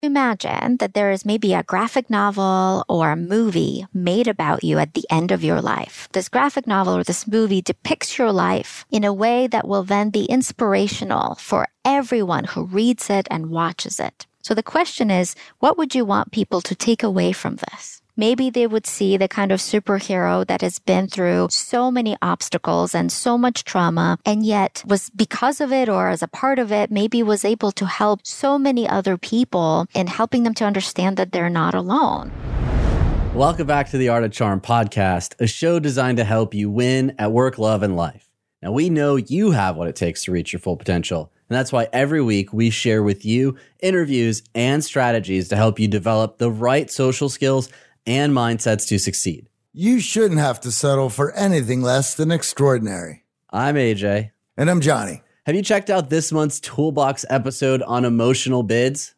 Imagine that there is maybe a graphic novel or a movie made about you at the end of your life. This graphic novel or this movie depicts your life in a way that will then be inspirational for everyone who reads it and watches it. So the question is, what would you want people to take away from this? Maybe they would see the kind of superhero that has been through so many obstacles and so much trauma and yet was because of it or as a part of it, maybe was able to help so many other people in helping them to understand that they're not alone. Welcome back to the Art of Charm podcast, a show designed to help you win at work, love, and life. Now, we know you have what it takes to reach your full potential. And that's why every week we share with you interviews and strategies to help you develop the right social skills and mindsets to succeed. You shouldn't have to settle for anything less than extraordinary. I'm AJ. And I'm Johnny. Have you checked out this month's Toolbox episode on emotional bids?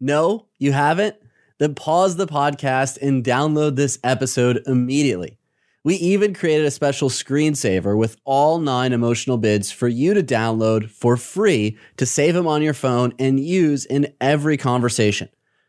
No, you haven't? Then pause the podcast and download this episode immediately. We even created a special screensaver with all nine emotional bids for you to download for free to save them on your phone and use in every conversation.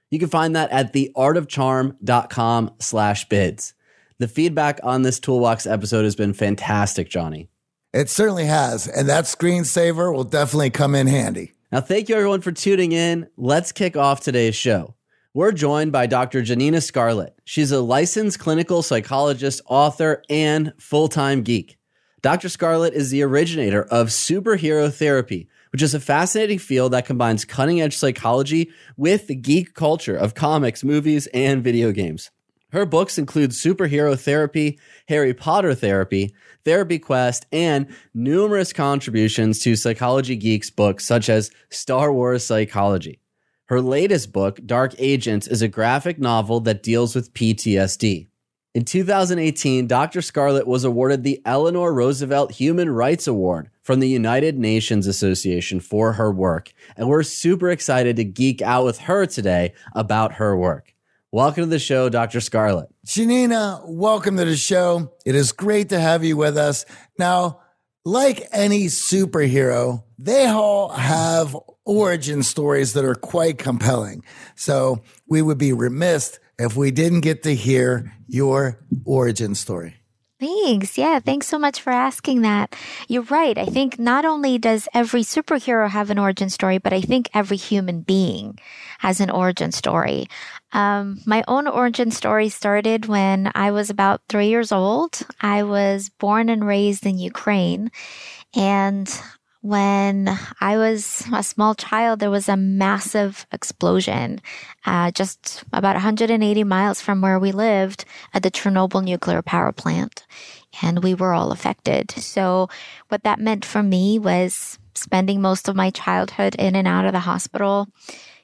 You can find that at theartofcharm.com slash bids. The feedback on this Toolbox episode has been fantastic, Johnny. It certainly has. And that screensaver will definitely come in handy. Now, thank you everyone for tuning in. Let's kick off today's show. We're joined by Dr. Janina Scarlet. She's a licensed clinical psychologist, author, and full time geek. Dr. Scarlet is the originator of superhero therapy, which is a fascinating field that combines cutting edge psychology with the geek culture of comics, movies, and video games. Her books include Superhero Therapy, Harry Potter Therapy, Therapy Quest, and numerous contributions to Psychology Geeks books such as Star Wars Psychology. Her latest book, Dark Agents, is a graphic novel that deals with PTSD. In 2018, Dr. Scarlet was awarded the Eleanor Roosevelt Human Rights Award from the United Nations Association for her work. And we're super excited to geek out with her today about her work. Welcome to the show, Dr. Scarlet. Janina, welcome to the show. It is great to have you with us. Now, like any superhero, they all have origin stories that are quite compelling. So we would be remiss if we didn't get to hear your origin story. Thanks. Yeah, thanks so much for asking that. You're right. I think not only does every superhero have an origin story, but I think every human being has an origin story. Um, my own origin story started when I was about three years old. I was born and raised in Ukraine, and when I was a small child, there was a massive explosion uh, just about 180 miles from where we lived at the Chernobyl nuclear power plant. And we were all affected. So, what that meant for me was spending most of my childhood in and out of the hospital,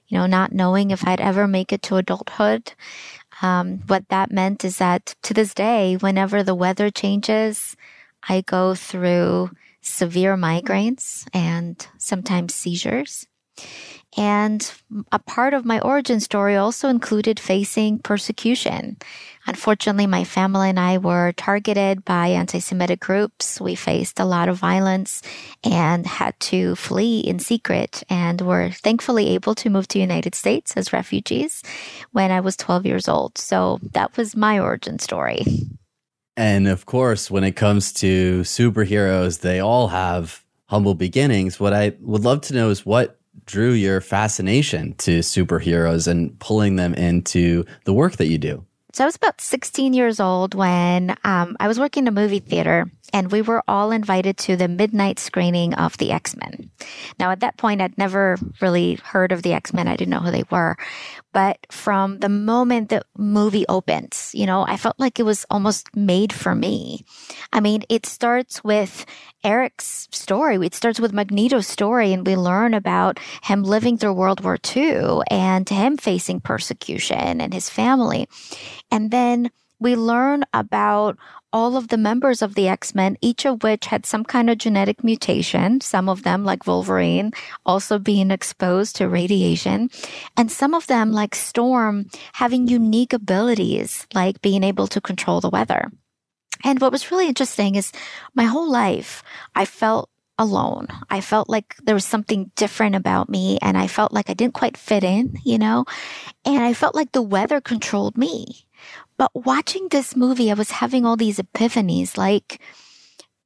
you know, not knowing if I'd ever make it to adulthood. Um, what that meant is that to this day, whenever the weather changes, I go through severe migraines and sometimes seizures. And a part of my origin story also included facing persecution. Unfortunately, my family and I were targeted by anti Semitic groups. We faced a lot of violence and had to flee in secret and were thankfully able to move to United States as refugees when I was 12 years old. So that was my origin story. And of course, when it comes to superheroes, they all have humble beginnings. What I would love to know is what drew your fascination to superheroes and pulling them into the work that you do? So I was about 16 years old when um, I was working in a movie theater and we were all invited to the midnight screening of the X-Men. Now at that point, I'd never really heard of the X-Men. I didn't know who they were. But from the moment the movie opens, you know, I felt like it was almost made for me. I mean, it starts with Erik's story. It starts with Magneto's story and we learn about him living through World War II and him facing persecution and his family. And then we learn about all of the members of the X-Men, each of which had some kind of genetic mutation, some of them like Wolverine also being exposed to radiation, and some of them like Storm having unique abilities like being able to control the weather. And what was really interesting is my whole life, I felt alone. I felt like there was something different about me and I felt like I didn't quite fit in, you know, and I felt like the weather controlled me. But watching this movie, I was having all these epiphanies like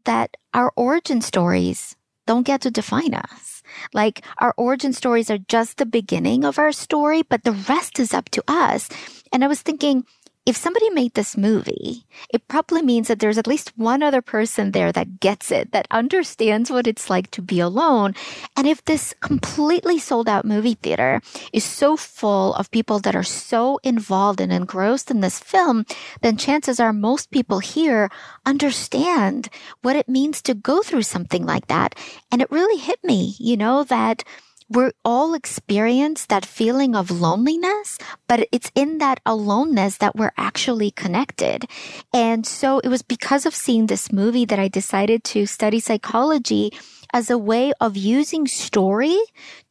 that our origin stories don't get to define us. Like our origin stories are just the beginning of our story, but the rest is up to us. And I was thinking, if somebody made this movie, it probably means that there's at least one other person there that gets it, that understands what it's like to be alone. And if this completely sold out movie theater is so full of people that are so involved and engrossed in this film, then chances are most people here understand what it means to go through something like that. And it really hit me, you know, that we all experience that feeling of loneliness, but it's in that aloneness that we're actually connected. And so it was because of seeing this movie that I decided to study psychology as a way of using story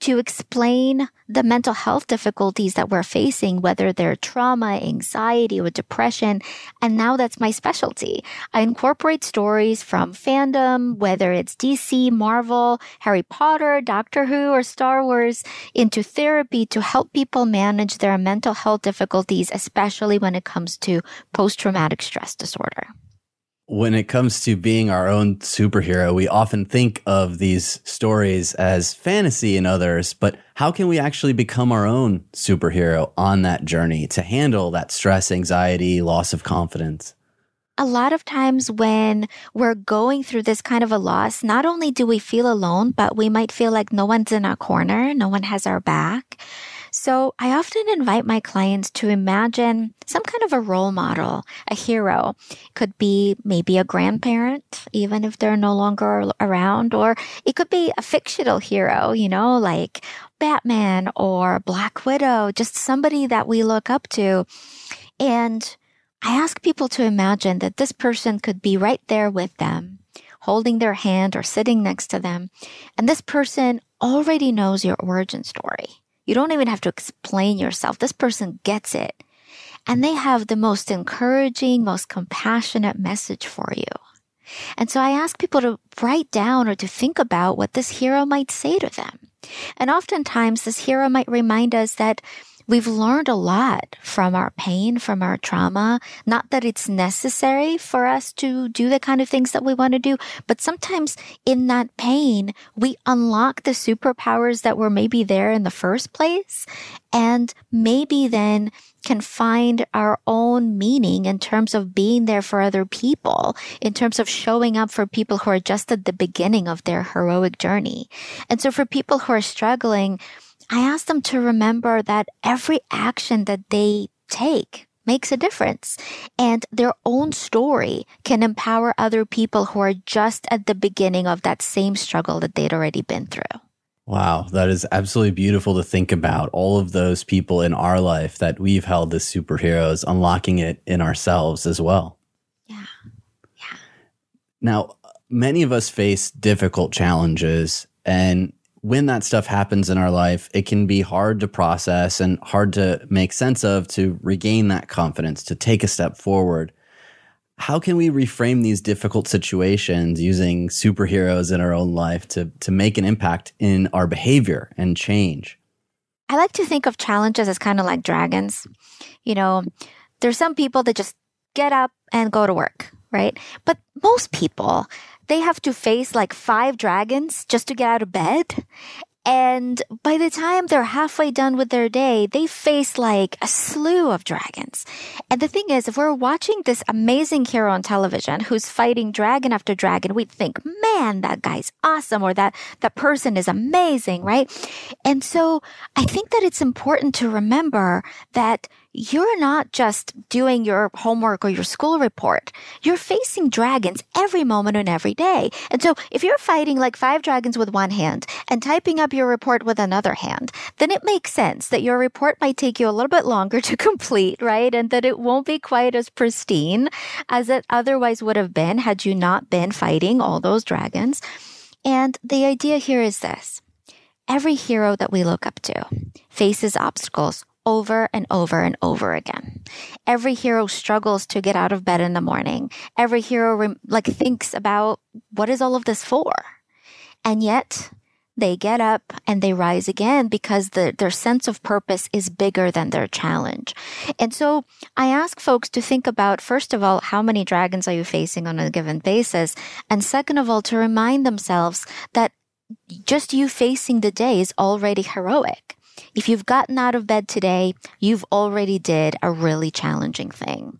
to explain the mental health difficulties that we're facing, whether they're trauma, anxiety, or depression. And now that's my specialty. I incorporate stories from fandom, whether it's DC, Marvel, Harry Potter, Doctor Who, or Star Wars, into therapy to help people manage their mental health difficulties, especially when it comes to post traumatic stress disorder when it comes to being our own superhero, we often think of these stories as fantasy and others, but how can we actually become our own superhero on that journey to handle that stress, anxiety, loss of confidence? A lot of times when we're going through this kind of a loss, not only do we feel alone, but we might feel like no one's in our corner, no one has our back. So I often invite my clients to imagine some kind of a role model, a hero. Could be maybe a grandparent, even if they're no longer around, or it could be a fictional hero, you know, like Batman or Black Widow, just somebody that we look up to. And I ask people to imagine that this person could be right there with them, holding their hand or sitting next to them. And this person already knows your origin story. You don't even have to explain yourself. This person gets it. And they have the most encouraging, most compassionate message for you. And so I ask people to write down or to think about what this hero might say to them. And oftentimes this hero might remind us that We've learned a lot from our pain, from our trauma. Not that it's necessary for us to do the kind of things that we want to do, but sometimes in that pain, we unlock the superpowers that were maybe there in the first place and maybe then can find our own meaning in terms of being there for other people, in terms of showing up for people who are just at the beginning of their heroic journey. And so for people who are struggling, I ask them to remember that every action that they take makes a difference and their own story can empower other people who are just at the beginning of that same struggle that they'd already been through. Wow, that is absolutely beautiful to think about. All of those people in our life that we've held as superheroes, unlocking it in ourselves as well. Yeah. Yeah. Now, many of us face difficult challenges and when that stuff happens in our life, it can be hard to process and hard to make sense of to regain that confidence, to take a step forward. How can we reframe these difficult situations using superheroes in our own life to, to make an impact in our behavior and change? I like to think of challenges as kind of like dragons. You know, there's some people that just get up and go to work, right? But most people, they have to face like five dragons just to get out of bed. And by the time they're halfway done with their day, they face like a slew of dragons. And the thing is, if we're watching this amazing hero on television who's fighting dragon after dragon, we'd think, man, that guy's awesome or that, that person is amazing, right? And so I think that it's important to remember that you're not just doing your homework or your school report. You're facing dragons every moment and every day. And so if you're fighting like five dragons with one hand and typing up your report with another hand, then it makes sense that your report might take you a little bit longer to complete, right? And that it won't be quite as pristine as it otherwise would have been had you not been fighting all those dragons. And the idea here is this. Every hero that we look up to faces obstacles over and over and over again. Every hero struggles to get out of bed in the morning. Every hero like thinks about what is all of this for? And yet they get up and they rise again because the, their sense of purpose is bigger than their challenge. And so I ask folks to think about, first of all, how many dragons are you facing on a given basis? And second of all, to remind themselves that just you facing the day is already heroic. If you've gotten out of bed today, you've already did a really challenging thing.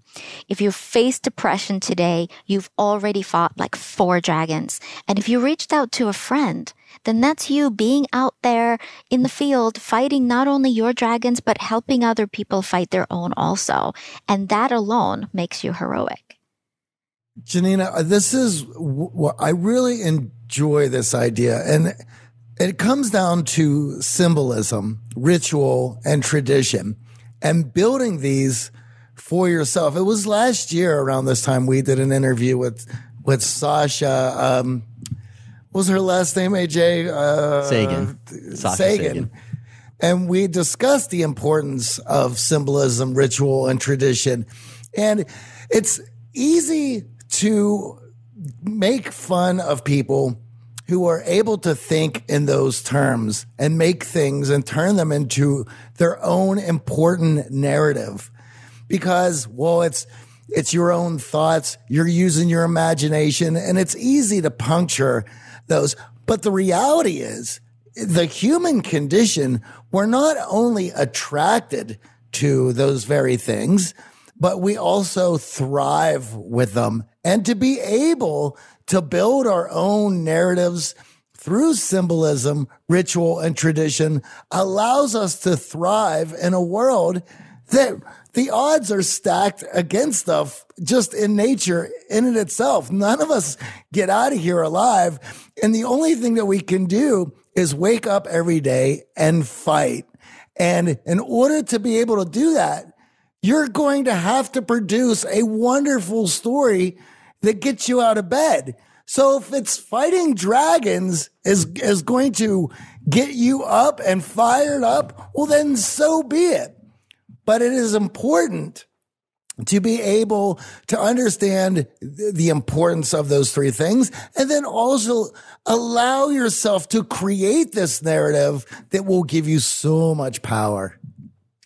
If you've faced depression today, you've already fought like four dragons. And if you reached out to a friend, then that's you being out there in the field fighting not only your dragons, but helping other people fight their own also. And that alone makes you heroic. Janina, this is what I really enjoy this idea. And it comes down to symbolism, ritual, and tradition, and building these for yourself. It was last year around this time we did an interview with with Sasha. Um, was her last name? AJ uh, Sagan. Sasha Sagan. Sagan. And we discussed the importance of symbolism, ritual, and tradition. And it's easy to make fun of people who are able to think in those terms and make things and turn them into their own important narrative. Because, well, it's, it's your own thoughts. You're using your imagination and it's easy to puncture those. But the reality is the human condition, we're not only attracted to those very things, but we also thrive with them. And to be able to build our own narratives through symbolism, ritual, and tradition allows us to thrive in a world that the odds are stacked against stuff just in nature in it itself. None of us get out of here alive. And the only thing that we can do is wake up every day and fight. And in order to be able to do that, you're going to have to produce a wonderful story that gets you out of bed. So if it's fighting dragons is, is going to get you up and fired up, well, then so be it. But it is important to be able to understand the importance of those three things and then also allow yourself to create this narrative that will give you so much power.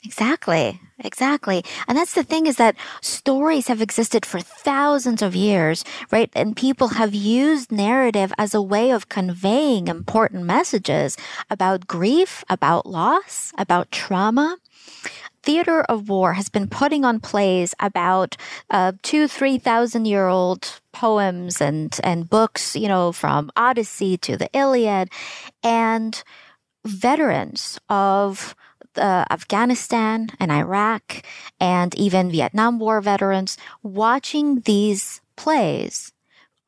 Exactly. Exactly. And that's the thing is that stories have existed for thousands of years, right? And people have used narrative as a way of conveying important messages about grief, about loss, about trauma. Theater of War has been putting on plays about uh, two, three thousand year old poems and and books, you know, from Odyssey to the Iliad, and veterans of uh, Afghanistan and Iraq and even Vietnam War veterans watching these plays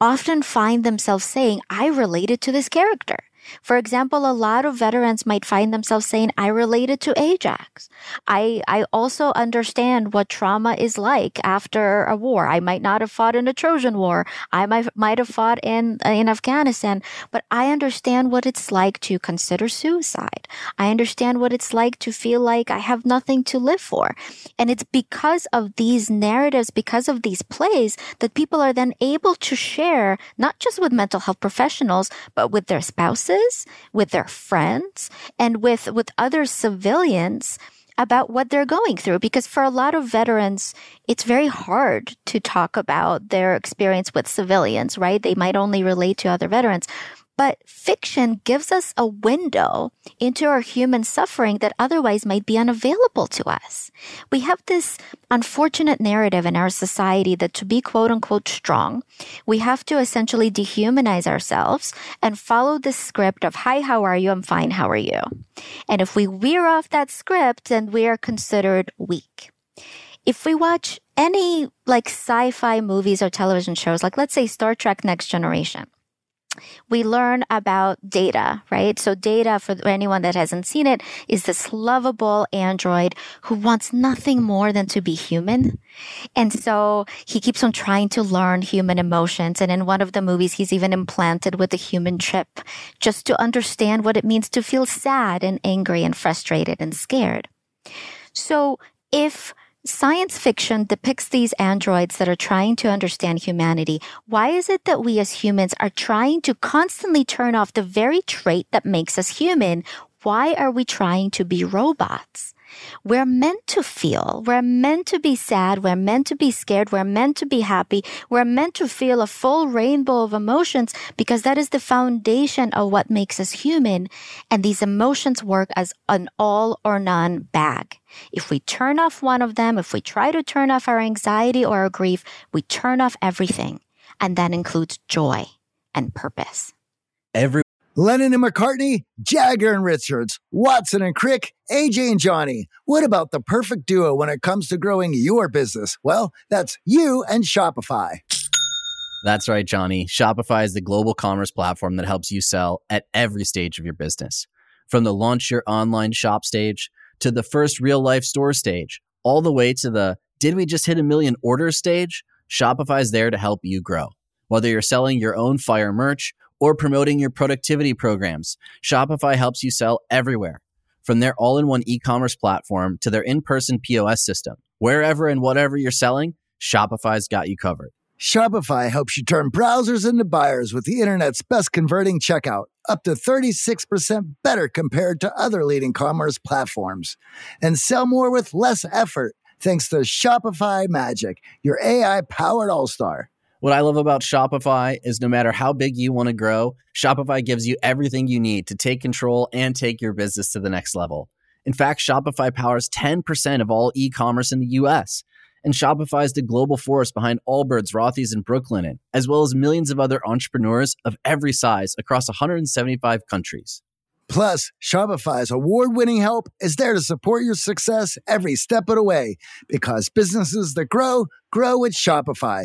often find themselves saying, I related to this character. For example, a lot of veterans might find themselves saying, I related to Ajax. I, I also understand what trauma is like after a war. I might not have fought in the Trojan War. I might, might have fought in, in Afghanistan, but I understand what it's like to consider suicide. I understand what it's like to feel like I have nothing to live for. And it's because of these narratives, because of these plays that people are then able to share, not just with mental health professionals, but with their spouses with their friends, and with, with other civilians about what they're going through. Because for a lot of veterans, it's very hard to talk about their experience with civilians, right? They might only relate to other veterans. But fiction gives us a window into our human suffering that otherwise might be unavailable to us. We have this unfortunate narrative in our society that to be quote unquote strong, we have to essentially dehumanize ourselves and follow the script of, hi, how are you? I'm fine. How are you? And if we veer off that script, then we are considered weak. If we watch any like sci-fi movies or television shows, like let's say Star Trek Next Generation, we learn about Data, right? So Data for anyone that hasn't seen it is this lovable android who wants nothing more than to be human. And so he keeps on trying to learn human emotions. And in one of the movies, he's even implanted with a human chip just to understand what it means to feel sad and angry and frustrated and scared. So if Science fiction depicts these androids that are trying to understand humanity. Why is it that we as humans are trying to constantly turn off the very trait that makes us human? Why are we trying to be robots? We're meant to feel. We're meant to be sad. We're meant to be scared. We're meant to be happy. We're meant to feel a full rainbow of emotions because that is the foundation of what makes us human. And these emotions work as an all or none bag. If we turn off one of them, if we try to turn off our anxiety or our grief, we turn off everything. And that includes joy and purpose. Every Lennon and McCartney, Jagger and Richards, Watson and Crick, AJ and Johnny. What about the perfect duo when it comes to growing your business? Well, that's you and Shopify. That's right, Johnny. Shopify is the global commerce platform that helps you sell at every stage of your business. From the launch your online shop stage to the first real life store stage, all the way to the did we just hit a million orders stage? Shopify is there to help you grow. Whether you're selling your own fire merch or promoting your productivity programs, Shopify helps you sell everywhere. From their all in one e commerce platform to their in person POS system, wherever and whatever you're selling, Shopify's got you covered. Shopify helps you turn browsers into buyers with the internet's best converting checkout, up to 36% better compared to other leading commerce platforms. And sell more with less effort thanks to Shopify Magic, your AI powered all star. What I love about Shopify is no matter how big you want to grow, Shopify gives you everything you need to take control and take your business to the next level. In fact, Shopify powers 10% of all e commerce in the US. And Shopify is the global force behind Allbirds, Rothy's, and Brooklinen, as well as millions of other entrepreneurs of every size across 175 countries. Plus, Shopify's award winning help is there to support your success every step of the way because businesses that grow, grow with Shopify.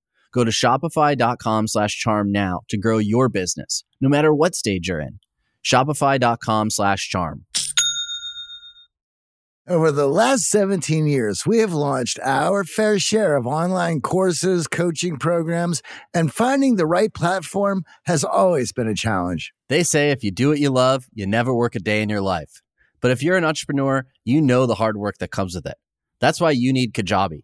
Go to shopify.com slash charm now to grow your business, no matter what stage you're in. Shopify.com slash charm. Over the last 17 years, we have launched our fair share of online courses, coaching programs, and finding the right platform has always been a challenge. They say if you do what you love, you never work a day in your life. But if you're an entrepreneur, you know the hard work that comes with it. That's why you need Kajabi.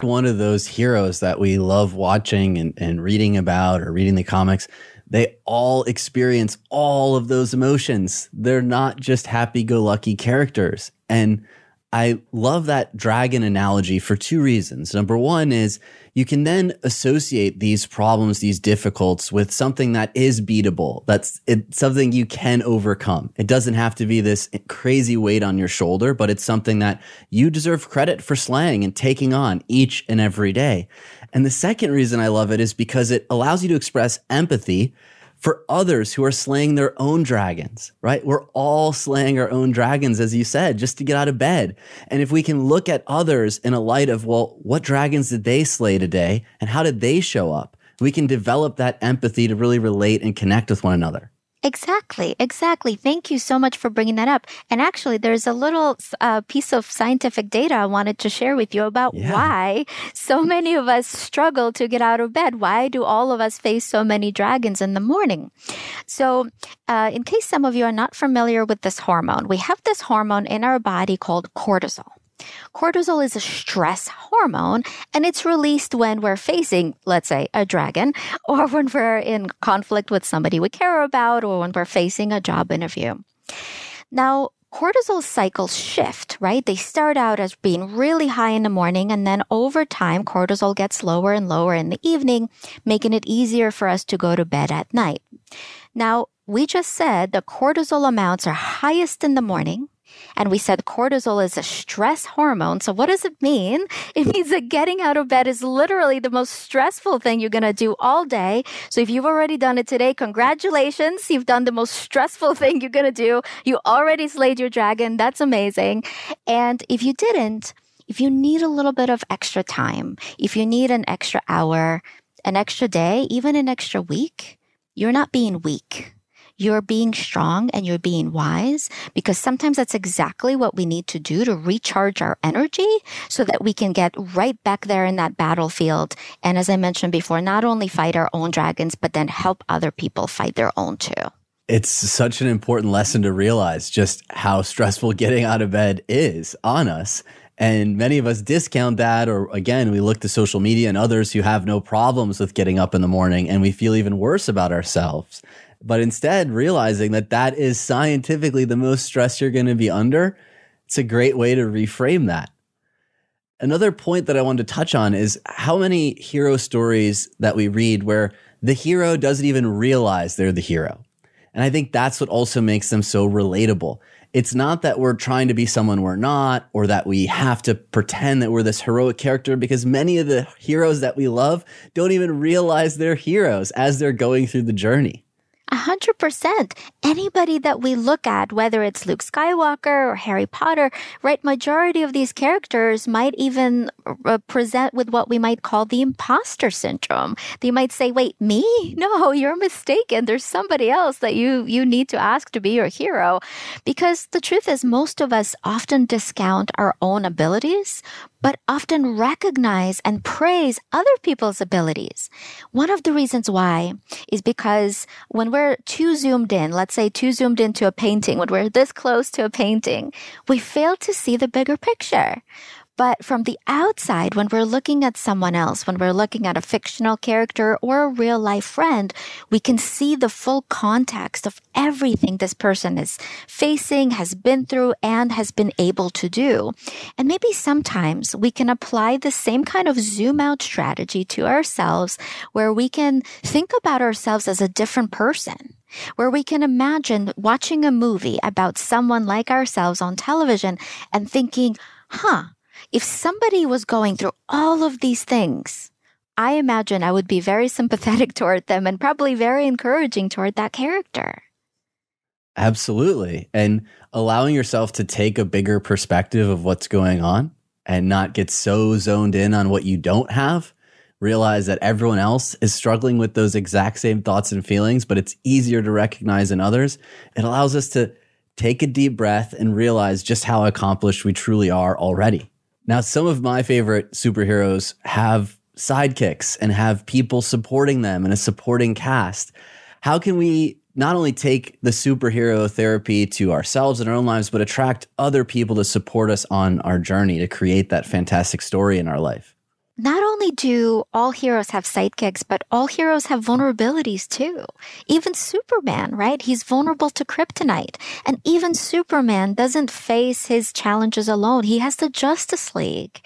One of those heroes that we love watching and, and reading about or reading the comics, they all experience all of those emotions. They're not just happy go lucky characters. And I love that dragon analogy for two reasons. Number one is you can then associate these problems, these difficulties with something that is beatable. That's something you can overcome. It doesn't have to be this crazy weight on your shoulder, but it's something that you deserve credit for slaying and taking on each and every day. And the second reason I love it is because it allows you to express empathy for others who are slaying their own dragons, right? We're all slaying our own dragons, as you said, just to get out of bed. And if we can look at others in a light of, well, what dragons did they slay today? And how did they show up? We can develop that empathy to really relate and connect with one another. Exactly, exactly. Thank you so much for bringing that up. And actually, there's a little uh, piece of scientific data I wanted to share with you about yeah. why so many of us struggle to get out of bed. Why do all of us face so many dragons in the morning? So, uh, in case some of you are not familiar with this hormone, we have this hormone in our body called cortisol. Cortisol is a stress hormone and it's released when we're facing, let's say, a dragon or when we're in conflict with somebody we care about or when we're facing a job interview. Now, cortisol cycles shift, right? They start out as being really high in the morning and then over time, cortisol gets lower and lower in the evening, making it easier for us to go to bed at night. Now, we just said the cortisol amounts are highest in the morning and we said cortisol is a stress hormone. So what does it mean? It means that getting out of bed is literally the most stressful thing you're going to do all day. So if you've already done it today, congratulations. You've done the most stressful thing you're going to do. You already slayed your dragon. That's amazing. And if you didn't, if you need a little bit of extra time, if you need an extra hour, an extra day, even an extra week, you're not being weak you're being strong and you're being wise because sometimes that's exactly what we need to do to recharge our energy so that we can get right back there in that battlefield. And as I mentioned before, not only fight our own dragons, but then help other people fight their own too. It's such an important lesson to realize just how stressful getting out of bed is on us. And many of us discount that, or again, we look to social media and others who have no problems with getting up in the morning and we feel even worse about ourselves but instead realizing that that is scientifically the most stress you're going to be under, it's a great way to reframe that. Another point that I wanted to touch on is how many hero stories that we read where the hero doesn't even realize they're the hero. And I think that's what also makes them so relatable. It's not that we're trying to be someone we're not or that we have to pretend that we're this heroic character because many of the heroes that we love don't even realize they're heroes as they're going through the journey. A hundred percent. Anybody that we look at, whether it's Luke Skywalker or Harry Potter, right? Majority of these characters might even uh, present with what we might call the imposter syndrome. They might say, wait, me? No, you're mistaken. There's somebody else that you, you need to ask to be your hero. Because the truth is, most of us often discount our own abilities, but often recognize and praise other people's abilities. One of the reasons why is because when we're too zoomed in, let's say too zoomed into a painting, when we're this close to a painting, we fail to see the bigger picture. But from the outside, when we're looking at someone else, when we're looking at a fictional character or a real life friend, we can see the full context of everything this person is facing, has been through, and has been able to do. And maybe sometimes we can apply the same kind of zoom out strategy to ourselves where we can think about ourselves as a different person where we can imagine watching a movie about someone like ourselves on television and thinking, huh, if somebody was going through all of these things, I imagine I would be very sympathetic toward them and probably very encouraging toward that character. Absolutely. And allowing yourself to take a bigger perspective of what's going on and not get so zoned in on what you don't have. Realize that everyone else is struggling with those exact same thoughts and feelings, but it's easier to recognize in others. It allows us to take a deep breath and realize just how accomplished we truly are already. Now, some of my favorite superheroes have sidekicks and have people supporting them and a supporting cast. how can we not only take the superhero therapy to ourselves and our own lives, but attract other people to support us on our journey to create that fantastic story in our life? Not only do all heroes have sidekicks, but all heroes have vulnerabilities too. Even Superman, right? He's vulnerable to kryptonite. And even Superman doesn't face his challenges alone. He has the Justice League.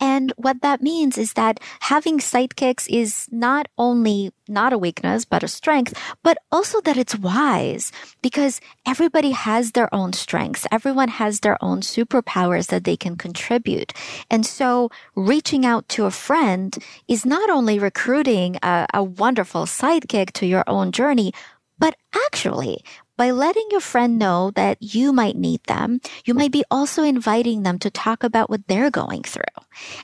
And what that means is that having sidekicks is not only not a weakness, but a strength, but also that it's wise because everybody has their own strengths. Everyone has their own superpowers that they can contribute. And so reaching out to a friend is not only recruiting a, a wonderful sidekick to your own journey, but actually by letting your friend know that you might need them, you might be also inviting them to talk about what they're going through.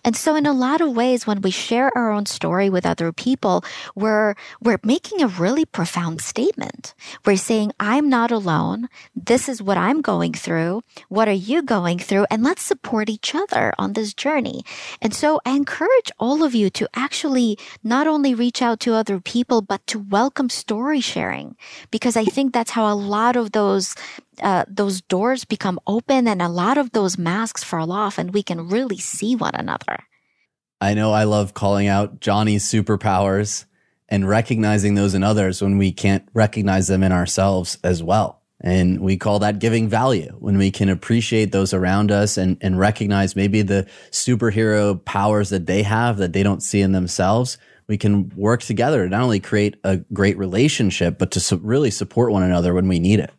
And so in a lot of ways, when we share our own story with other people, we're, we're making a really profound statement. We're saying, I'm not alone. This is what I'm going through. What are you going through? And let's support each other on this journey. And so I encourage all of you to actually not only reach out to other people, but to welcome story sharing because I think that's how a lot of those uh, those doors become open and a lot of those masks fall off and we can really see one another. I know I love calling out Johnny's superpowers and recognizing those in others when we can't recognize them in ourselves as well. And we call that giving value when we can appreciate those around us and, and recognize maybe the superhero powers that they have that they don't see in themselves. We can work together to not only create a great relationship, but to su- really support one another when we need it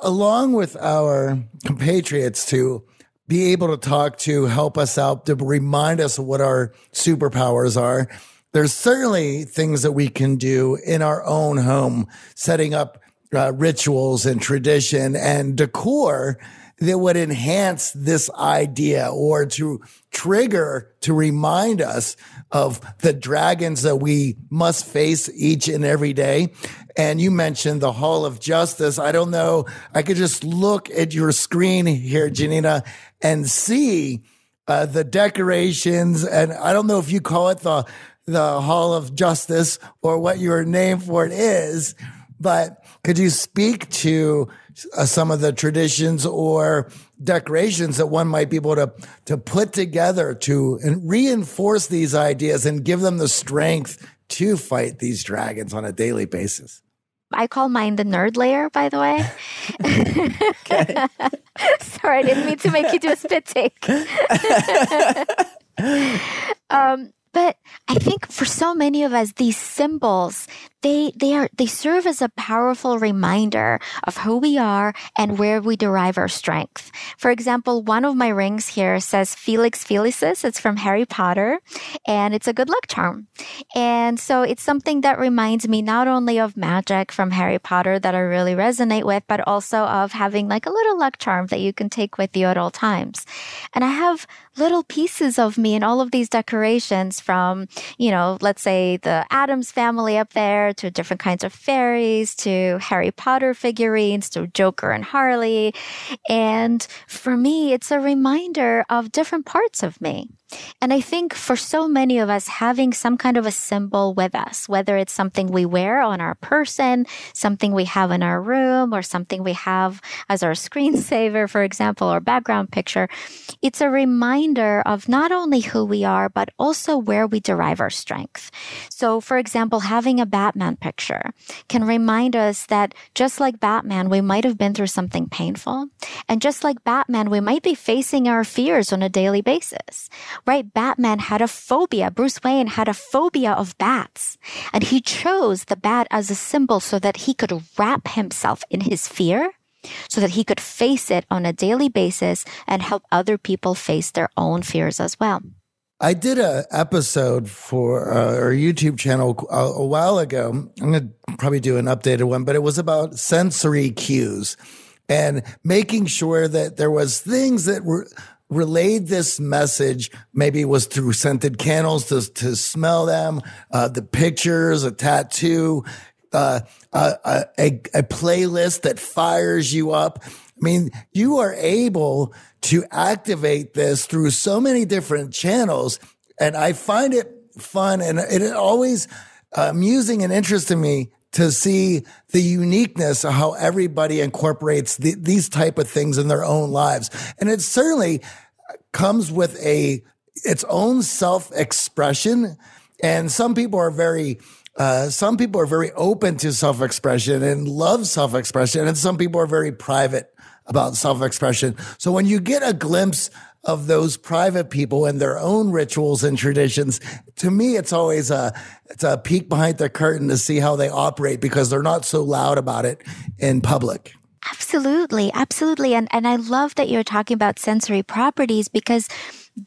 along with our compatriots to be able to talk to, help us out, to remind us of what our superpowers are. There's certainly things that we can do in our own home, setting up uh, rituals and tradition and decor that would enhance this idea or to trigger to remind us of the dragons that we must face each and every day. And you mentioned the Hall of Justice. I don't know. I could just look at your screen here, Janina, and see uh, the decorations. And I don't know if you call it the the Hall of Justice or what your name for it is, but could you speak to uh, some of the traditions or decorations that one might be able to to put together to reinforce these ideas and give them the strength to fight these dragons on a daily basis. I call mine the nerd layer, by the way. Sorry, I didn't mean to make you do a spit take. um, but I think for so many of us, these symbols, they, they are, they serve as a powerful reminder of who we are and where we derive our strength. For example, one of my rings here says Felix Felicis. It's from Harry Potter and it's a good luck charm. And so it's something that reminds me not only of magic from Harry Potter that I really resonate with, but also of having like a little luck charm that you can take with you at all times. And I have little pieces of me in all of these decorations from, you know, let's say the Addams family up there to different kinds of fairies to Harry Potter figurines to Joker and Harley. And for me, it's a reminder of different parts of me. And I think for so many of us, having some kind of a symbol with us, whether it's something we wear on our person, something we have in our room, or something we have as our screensaver, for example, or background picture, it's a reminder of not only who we are, but also where we derive our strength. So, for example, having a Batman picture can remind us that just like Batman, we might have been through something painful. And just like Batman, we might be facing our fears on a daily basis right? Batman had a phobia. Bruce Wayne had a phobia of bats. And he chose the bat as a symbol so that he could wrap himself in his fear so that he could face it on a daily basis and help other people face their own fears as well. I did a episode for uh, our YouTube channel a, a while ago. I'm going to probably do an updated one, but it was about sensory cues and making sure that there was things that were relayed this message. Maybe it was through scented candles to, to smell them, uh, the pictures, a tattoo, uh, a, a, a playlist that fires you up. I mean, you are able to activate this through so many different channels. And I find it fun and it always amusing and interesting me to see the uniqueness of how everybody incorporates the, these type of things in their own lives. And it certainly comes with a, its own self expression. And some people are very, uh, some people are very open to self expression and love self expression. And some people are very private about self expression. So when you get a glimpse of those private people and their own rituals and traditions. To me, it's always a, it's a peek behind the curtain to see how they operate because they're not so loud about it in public. Absolutely. Absolutely. And, and I love that you're talking about sensory properties because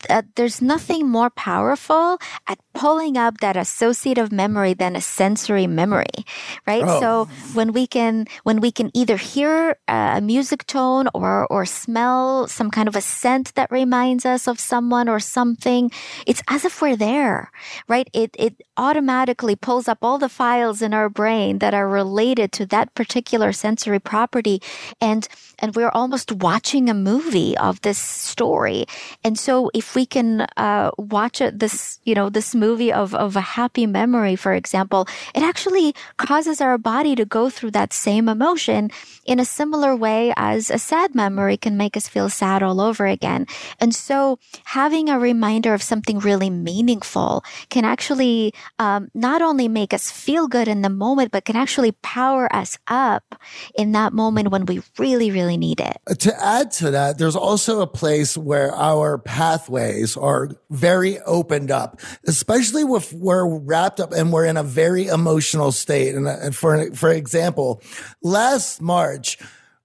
uh, there's nothing more powerful at pulling up that associative memory than a sensory memory, right? Oh. So when we can, when we can either hear a music tone or, or smell some kind of a scent that reminds us of someone or something, it's as if we're there, right? It, it automatically pulls up all the files in our brain that are related to that particular sensory property. And, and we're almost watching a movie of this story. And so if we can uh, watch it, this, you know, this movie of, of a happy memory, for example, it actually causes our body to go through that same emotion in a similar way as a sad memory can make us feel sad all over again. And so having a reminder of something really meaningful can actually um, not only make us feel good in the moment, but can actually power us up in that moment when we really, really need it. To add to that, there's also a place where our path pathways are very opened up, especially if we're wrapped up and we're in a very emotional state. And, and for, for example, last March,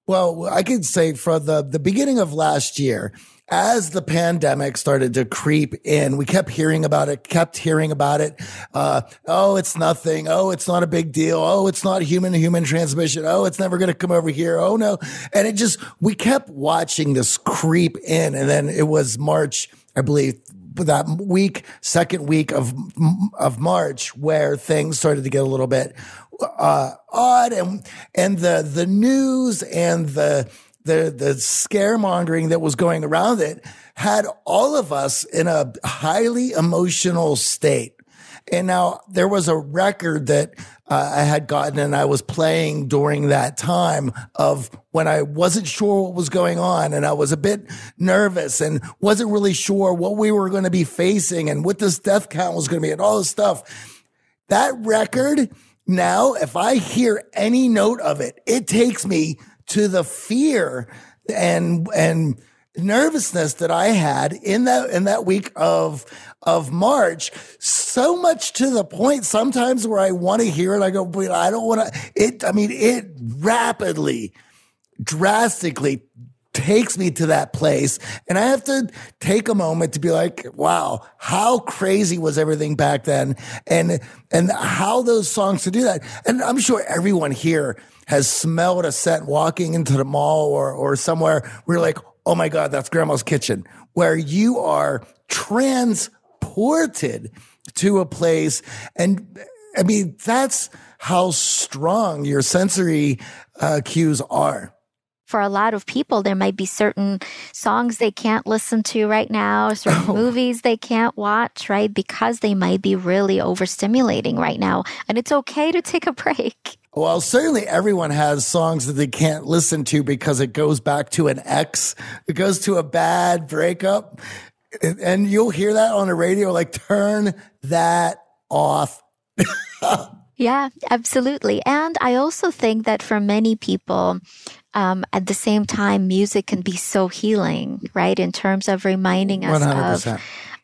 well, I could say for the, the beginning of last year, as the pandemic started to creep in, we kept hearing about it, kept hearing about it. Uh, oh, it's nothing. Oh, it's not a big deal. Oh, it's not human to human transmission. Oh, it's never going to come over here. Oh, no. And it just, we kept watching this creep in. And then it was March, I believe, that week, second week of, of March where things started to get a little bit, uh, odd and, and the, the news and the, the the scaremongering that was going around it had all of us in a highly emotional state. And now there was a record that uh, I had gotten and I was playing during that time of when I wasn't sure what was going on and I was a bit nervous and wasn't really sure what we were going to be facing and what this death count was going to be and all this stuff. That record now, if I hear any note of it, it takes me to the fear and and nervousness that I had in that in that week of of March, so much to the point sometimes where I want to hear it, I go, but I don't want to. It, I mean, it rapidly, drastically takes me to that place. And I have to take a moment to be like, wow, how crazy was everything back then? And, and how those songs to do that. And I'm sure everyone here has smelled a scent walking into the mall or, or somewhere we're like, oh my God, that's grandma's kitchen, where you are transported to a place. And I mean, that's how strong your sensory uh, cues are for a lot of people, there might be certain songs they can't listen to right now, certain oh. movies they can't watch, right? Because they might be really overstimulating right now. And it's okay to take a break. Well, certainly everyone has songs that they can't listen to because it goes back to an ex. It goes to a bad breakup. And you'll hear that on the radio, like turn that off. yeah, absolutely. And I also think that for many people, um, at the same time, music can be so healing, right? In terms of reminding us 100%. of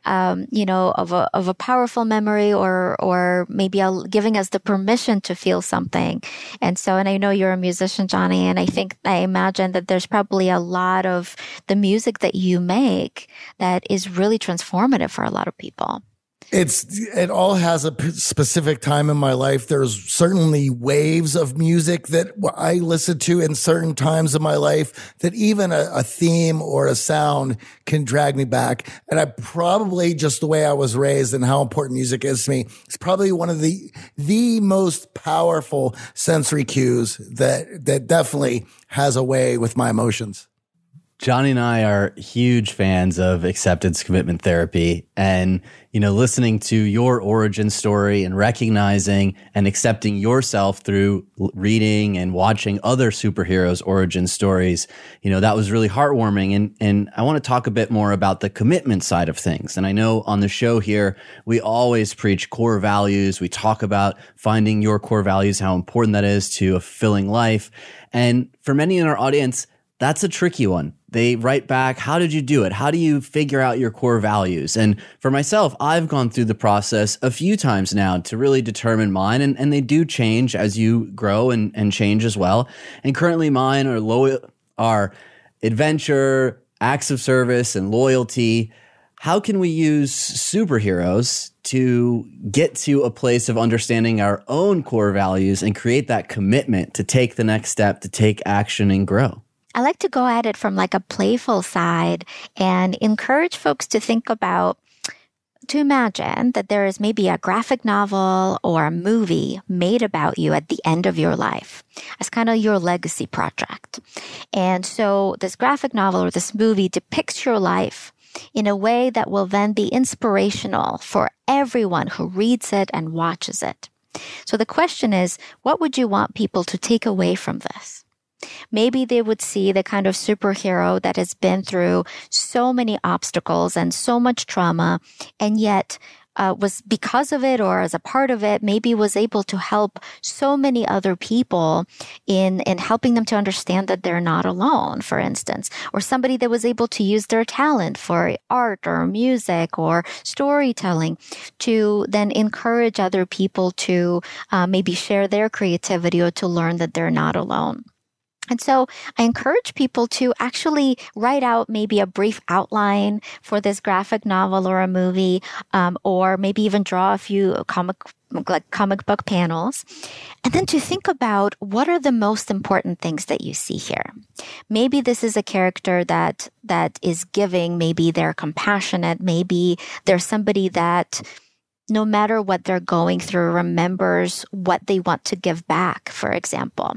um, you know, of a of a powerful memory, or or maybe giving us the permission to feel something. And so, and I know you're a musician, Johnny, and I think I imagine that there's probably a lot of the music that you make that is really transformative for a lot of people. It's it all has a p- specific time in my life. There's certainly waves of music that I listen to in certain times of my life that even a, a, theme or a sound can drag me back. And I probably just the way I was raised and how important music is to me, it's probably one of the the most powerful sensory cues that that definitely has a way with my emotions. Johnny and I are huge fans of acceptance commitment therapy and you know listening to your origin story and recognizing and accepting yourself through reading and watching other superheroes origin stories. You know that was really heartwarming. And and I want to talk a bit more about the commitment side of things. And I know on the show here we always preach core values. We talk about finding your core values how important that is to a fulfilling life. And for many in our audience that's a tricky one they write back, How did you do it? How do you figure out your core values? And for myself, I've gone through the process a few times now to really determine mine. And, and they do change as you grow and, and change as well. And currently, mine are loyal, are adventure, acts of service, and loyalty. How can we use superheroes to get to a place of understanding our own core values and create that commitment to take the next step, to take action and grow? I like to go at it from like a playful side and encourage folks to think about to imagine that there is maybe a graphic novel or a movie made about you at the end of your life as kind of your legacy project. And so this graphic novel or this movie depicts your life in a way that will then be inspirational for everyone who reads it and watches it. So the question is, what would you want people to take away from this? Maybe they would see the kind of superhero that has been through so many obstacles and so much trauma, and yet uh, was because of it or as a part of it, maybe was able to help so many other people in, in helping them to understand that they're not alone, for instance, or somebody that was able to use their talent for art or music or storytelling to then encourage other people to uh, maybe share their creativity or to learn that they're not alone. And so I encourage people to actually write out maybe a brief outline for this graphic novel or a movie, um, or maybe even draw a few comic like comic book panels, and then to think about what are the most important things that you see here. Maybe this is a character that that is giving. Maybe they're compassionate. Maybe they're somebody that no matter what they're going through, remembers what they want to give back, for example.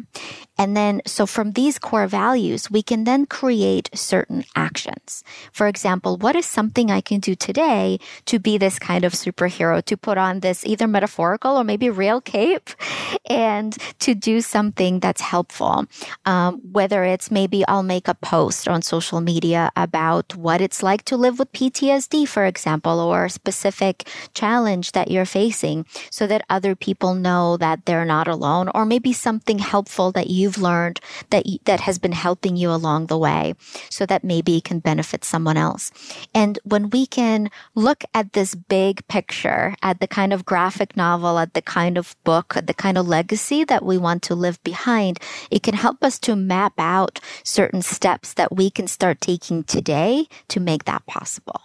And then, so from these core values, we can then create certain actions. For example, what is something I can do today to be this kind of superhero, to put on this either metaphorical or maybe real cape and to do something that's helpful? Um, whether it's maybe I'll make a post on social media about what it's like to live with PTSD, for example, or a specific challenge that you're facing so that other people know that they're not alone or maybe something helpful that you you've learned that that has been helping you along the way so that maybe it can benefit someone else. And when we can look at this big picture, at the kind of graphic novel, at the kind of book, at the kind of legacy that we want to live behind, it can help us to map out certain steps that we can start taking today to make that possible.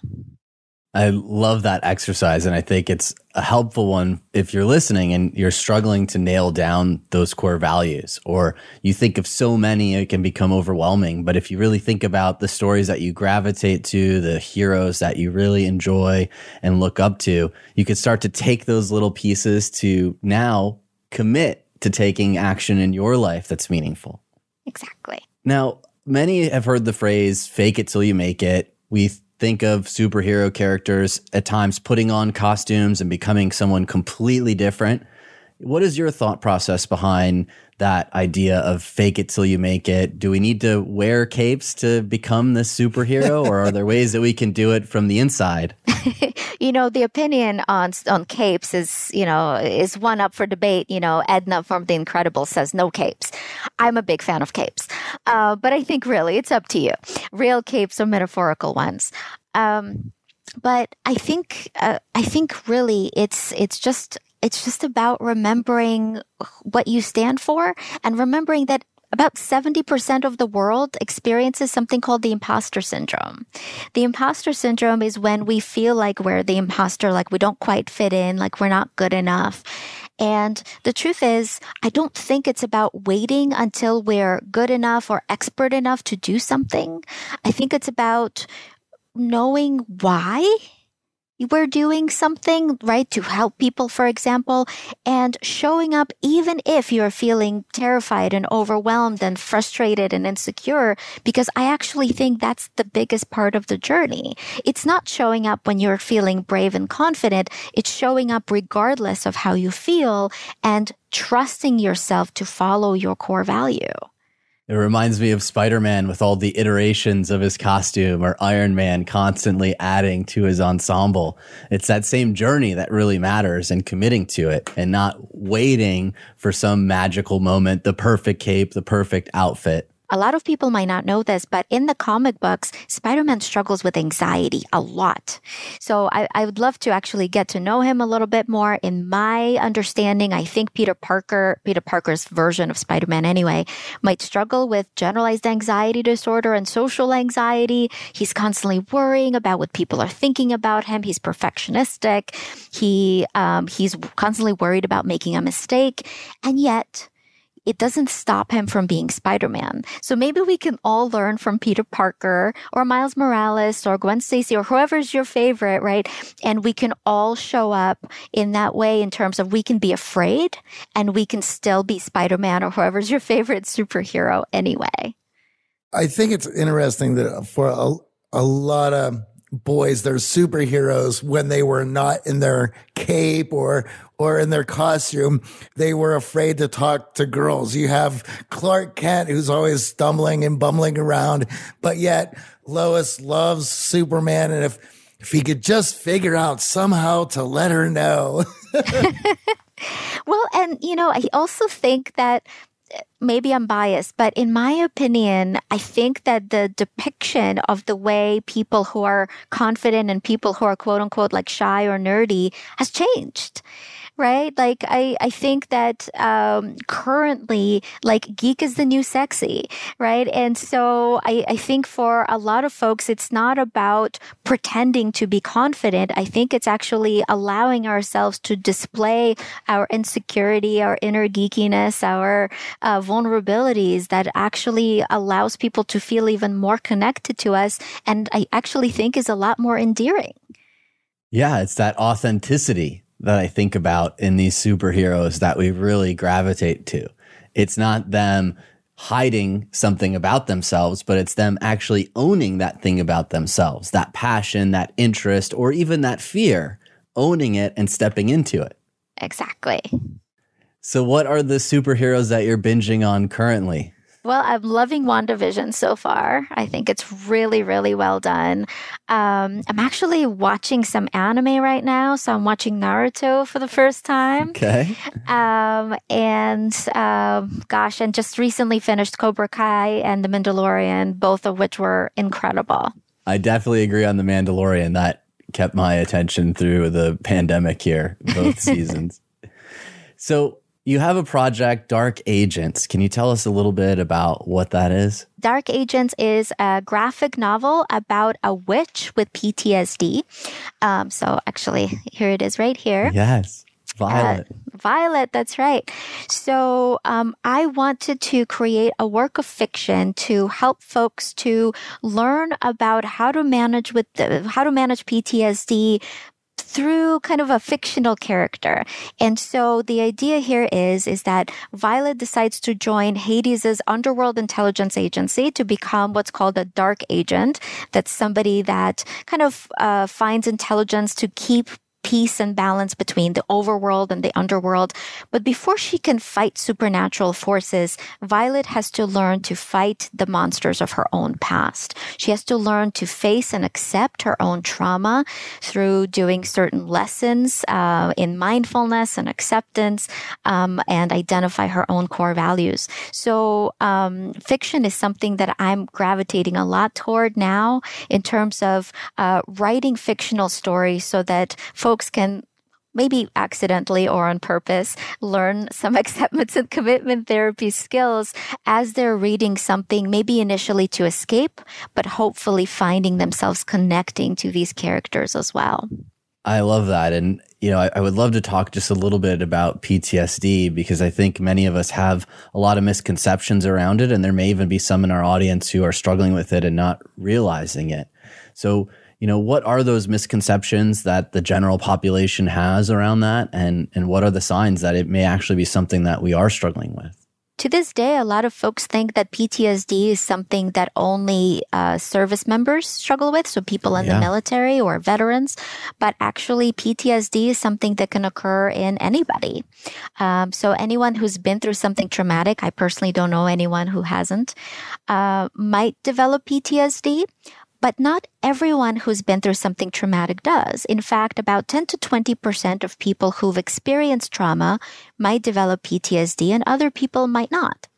I love that exercise. And I think it's a helpful one if you're listening and you're struggling to nail down those core values, or you think of so many, it can become overwhelming. But if you really think about the stories that you gravitate to, the heroes that you really enjoy and look up to, you could start to take those little pieces to now commit to taking action in your life that's meaningful. Exactly. Now, many have heard the phrase fake it till you make it. We think of superhero characters at times putting on costumes and becoming someone completely different. What is your thought process behind that idea of fake it till you make it? Do we need to wear capes to become this superhero, or are there ways that we can do it from the inside? you know, the opinion on on capes is you know is one up for debate. You know, Edna from The Incredible says no capes. I'm a big fan of capes, uh, but I think really it's up to you. Real capes or metaphorical ones. Um, but I think uh, I think really it's it's just it's just about remembering what you stand for and remembering that about 70% of the world experiences something called the imposter syndrome. The imposter syndrome is when we feel like we're the imposter, like we don't quite fit in, like we're not good enough. And the truth is, I don't think it's about waiting until we're good enough or expert enough to do something. I think it's about knowing why we're doing something, right, to help people, for example, and showing up even if you're feeling terrified and overwhelmed and frustrated and insecure, because I actually think that's the biggest part of the journey. It's not showing up when you're feeling brave and confident. It's showing up regardless of how you feel and trusting yourself to follow your core value. It reminds me of Spider Man with all the iterations of his costume, or Iron Man constantly adding to his ensemble. It's that same journey that really matters and committing to it and not waiting for some magical moment, the perfect cape, the perfect outfit a lot of people might not know this, but in the comic books, Spider-Man struggles with anxiety a lot. So I, I, would love to actually get to know him a little bit more. In my understanding, I think Peter Parker, Peter Parker's version of Spider-Man anyway, might struggle with generalized anxiety disorder and social anxiety. He's constantly worrying about what people are thinking about him. He's perfectionistic. He, um, he's constantly worried about making a mistake. And yet, it doesn't stop him from being Spider-Man. So maybe we can all learn from Peter Parker or Miles Morales or Gwen Stacy or whoever's your favorite, right? And we can all show up in that way in terms of we can be afraid and we can still be Spider-Man or whoever's your favorite superhero anyway. I think it's interesting that for a, a lot of boys, they're superheroes when they were not in their cape or or in their costume. They were afraid to talk to girls. You have Clark Kent, who's always stumbling and bumbling around, but yet Lois loves Superman. And if if he could just figure out somehow to let her know. well, and you know, I also think that maybe I'm biased, but in my opinion, I think that the depiction of the way people who are confident and people who are quote unquote like shy or nerdy has changed right? Like I, I think that um, currently, like geek is the new sexy, right? And so I, I think for a lot of folks, it's not about pretending to be confident. I think it's actually allowing ourselves to display our insecurity, our inner geekiness, our uh, vulnerabilities that actually allows people to feel even more connected to us. And I actually think is a lot more endearing. Yeah, it's that authenticity that I think about in these superheroes that we really gravitate to. It's not them hiding something about themselves, but it's them actually owning that thing about themselves, that passion, that interest, or even that fear, owning it and stepping into it. Exactly. So, what are the superheroes that you're binging on currently? Well, I'm loving WandaVision so far. I think it's really, really well done. Um, I'm actually watching some anime right now. So I'm watching Naruto for the first time. Okay. Um, and um, gosh, and just recently finished Cobra Kai and The Mandalorian, both of which were incredible. I definitely agree on The Mandalorian. That kept my attention through the pandemic here, both seasons. So, you have a project, Dark Agents. Can you tell us a little bit about what that is? Dark Agents is a graphic novel about a witch with PTSD. Um, so, actually, here it is right here. Yes. Violet. Uh, Violet, that's right. So um, I wanted to create a work of fiction to help folks to learn about how to manage with the, how to manage PTSD, through kind of a fictional character. And so the idea here is, is that Violet decides to join Hades's underworld intelligence agency to become what's called a dark agent. That's somebody that kind of uh, finds intelligence to keep peace and balance between the overworld and the underworld. But before she can fight supernatural forces, Violet has to learn to fight the monsters of her own past. She has to learn to face and accept her own trauma through doing certain lessons uh, in mindfulness and acceptance um, and identify her own core values. So um, fiction is something that I'm gravitating a lot toward now in terms of uh, writing fictional stories so that folks folks can maybe accidentally or on purpose learn some acceptance and commitment therapy skills as they're reading something, maybe initially to escape, but hopefully finding themselves connecting to these characters as well. I love that. And, you know, I, I, would love to talk just a little bit about PTSD because I think many of us have a lot of misconceptions around it. And there may even be some in our audience who are struggling with it and not realizing it. So, you know, what are those misconceptions that the general population has around that? And, and what are the signs that it may actually be something that we are struggling with? To this day, a lot of folks think that PTSD is something that only uh, service members struggle with, so people in yeah. the military or veterans. But actually, PTSD is something that can occur in anybody. Um, so anyone who's been through something traumatic, I personally don't know anyone who hasn't, uh, might develop PTSD. But not everyone who's been through something traumatic does. In fact, about 10 to 20% of people who've experienced trauma might develop PTSD and other people might not.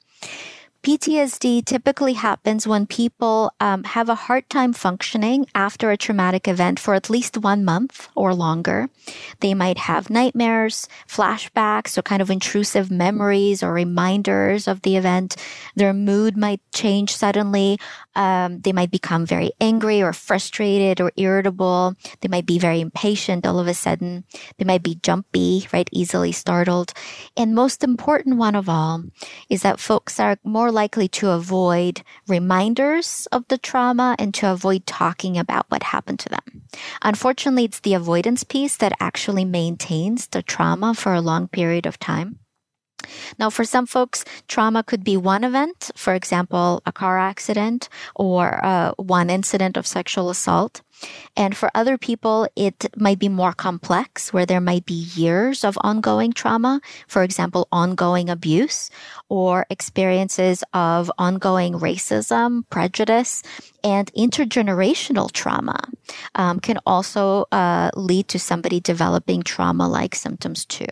PTSD typically happens when people um, have a hard time functioning after a traumatic event for at least one month or longer. They might have nightmares, flashbacks, or kind of intrusive memories or reminders of the event. Their mood might change suddenly. Um, they might become very angry or frustrated or irritable. They might be very impatient all of a sudden. They might be jumpy, right? Easily startled. And most important one of all is that folks are more likely to avoid reminders of the trauma and to avoid talking about what happened to them. Unfortunately, it's the avoidance piece that actually maintains the trauma for a long period of time. Now, for some folks, trauma could be one event, for example, a car accident or uh, one incident of sexual assault. And for other people, it might be more complex where there might be years of ongoing trauma, for example, ongoing abuse or experiences of ongoing racism, prejudice, and intergenerational trauma um, can also uh, lead to somebody developing trauma like symptoms too.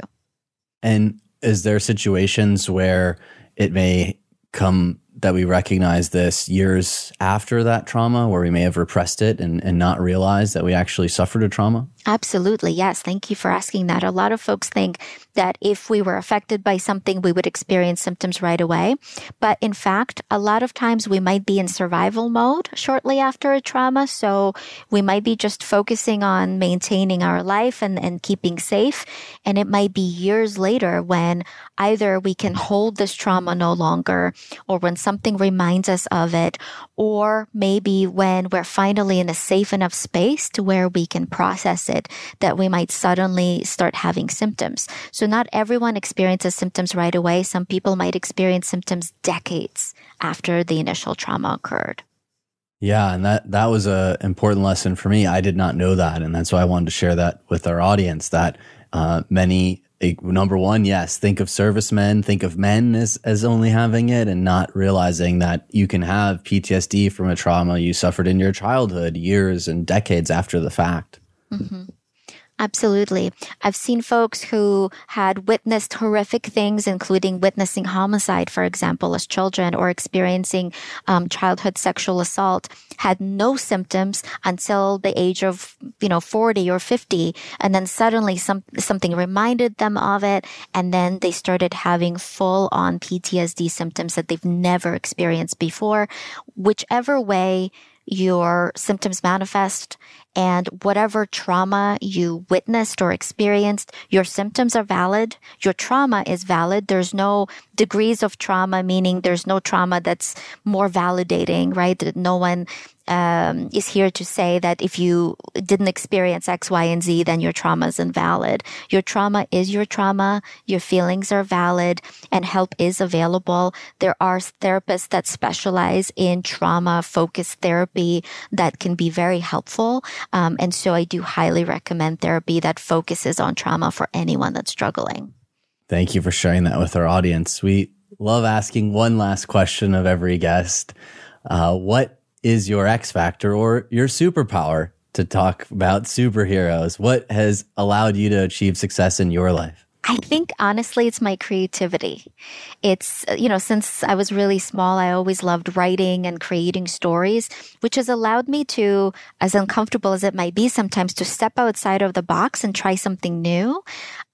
And is there situations where it may come that we recognize this years after that trauma where we may have repressed it and, and not realize that we actually suffered a trauma? Absolutely. Yes. Thank you for asking that. A lot of folks think that if we were affected by something, we would experience symptoms right away. But in fact, a lot of times we might be in survival mode shortly after a trauma. So we might be just focusing on maintaining our life and, and keeping safe. And it might be years later when either we can hold this trauma no longer or when something reminds us of it, or maybe when we're finally in a safe enough space to where we can process it that we might suddenly start having symptoms. So not everyone experiences symptoms right away. Some people might experience symptoms decades after the initial trauma occurred. Yeah, and that that was a important lesson for me. I did not know that, and that's why I wanted to share that with our audience. That uh, many number one, yes, think of servicemen, think of men as as only having it, and not realizing that you can have PTSD from a trauma you suffered in your childhood, years and decades after the fact. Mm-hmm. Absolutely. I've seen folks who had witnessed horrific things, including witnessing homicide, for example, as children, or experiencing um, childhood sexual assault, had no symptoms until the age of, you know, 40 or 50. And then suddenly some, something reminded them of it. And then they started having full on PTSD symptoms that they've never experienced before. Whichever way your symptoms manifest and whatever trauma you witnessed or experienced, your symptoms are valid. Your trauma is valid. There's no degrees of trauma, meaning there's no trauma that's more validating, right? No one um, is here to say that if you didn't experience X, Y, and Z, then your trauma is invalid. Your trauma is your trauma. Your feelings are valid and help is available. There are therapists that specialize in trauma focused therapy that can be very helpful. Um, and so I do highly recommend therapy that focuses on trauma for anyone that's struggling. Thank you for sharing that with our audience. We love asking one last question of every guest. Uh, what is your X factor or your superpower to talk about superheroes? What has allowed you to achieve success in your life? I think honestly, it's my creativity. It's, you know, since I was really small, I always loved writing and creating stories, which has allowed me to, as uncomfortable as it might be sometimes, to step outside of the box and try something new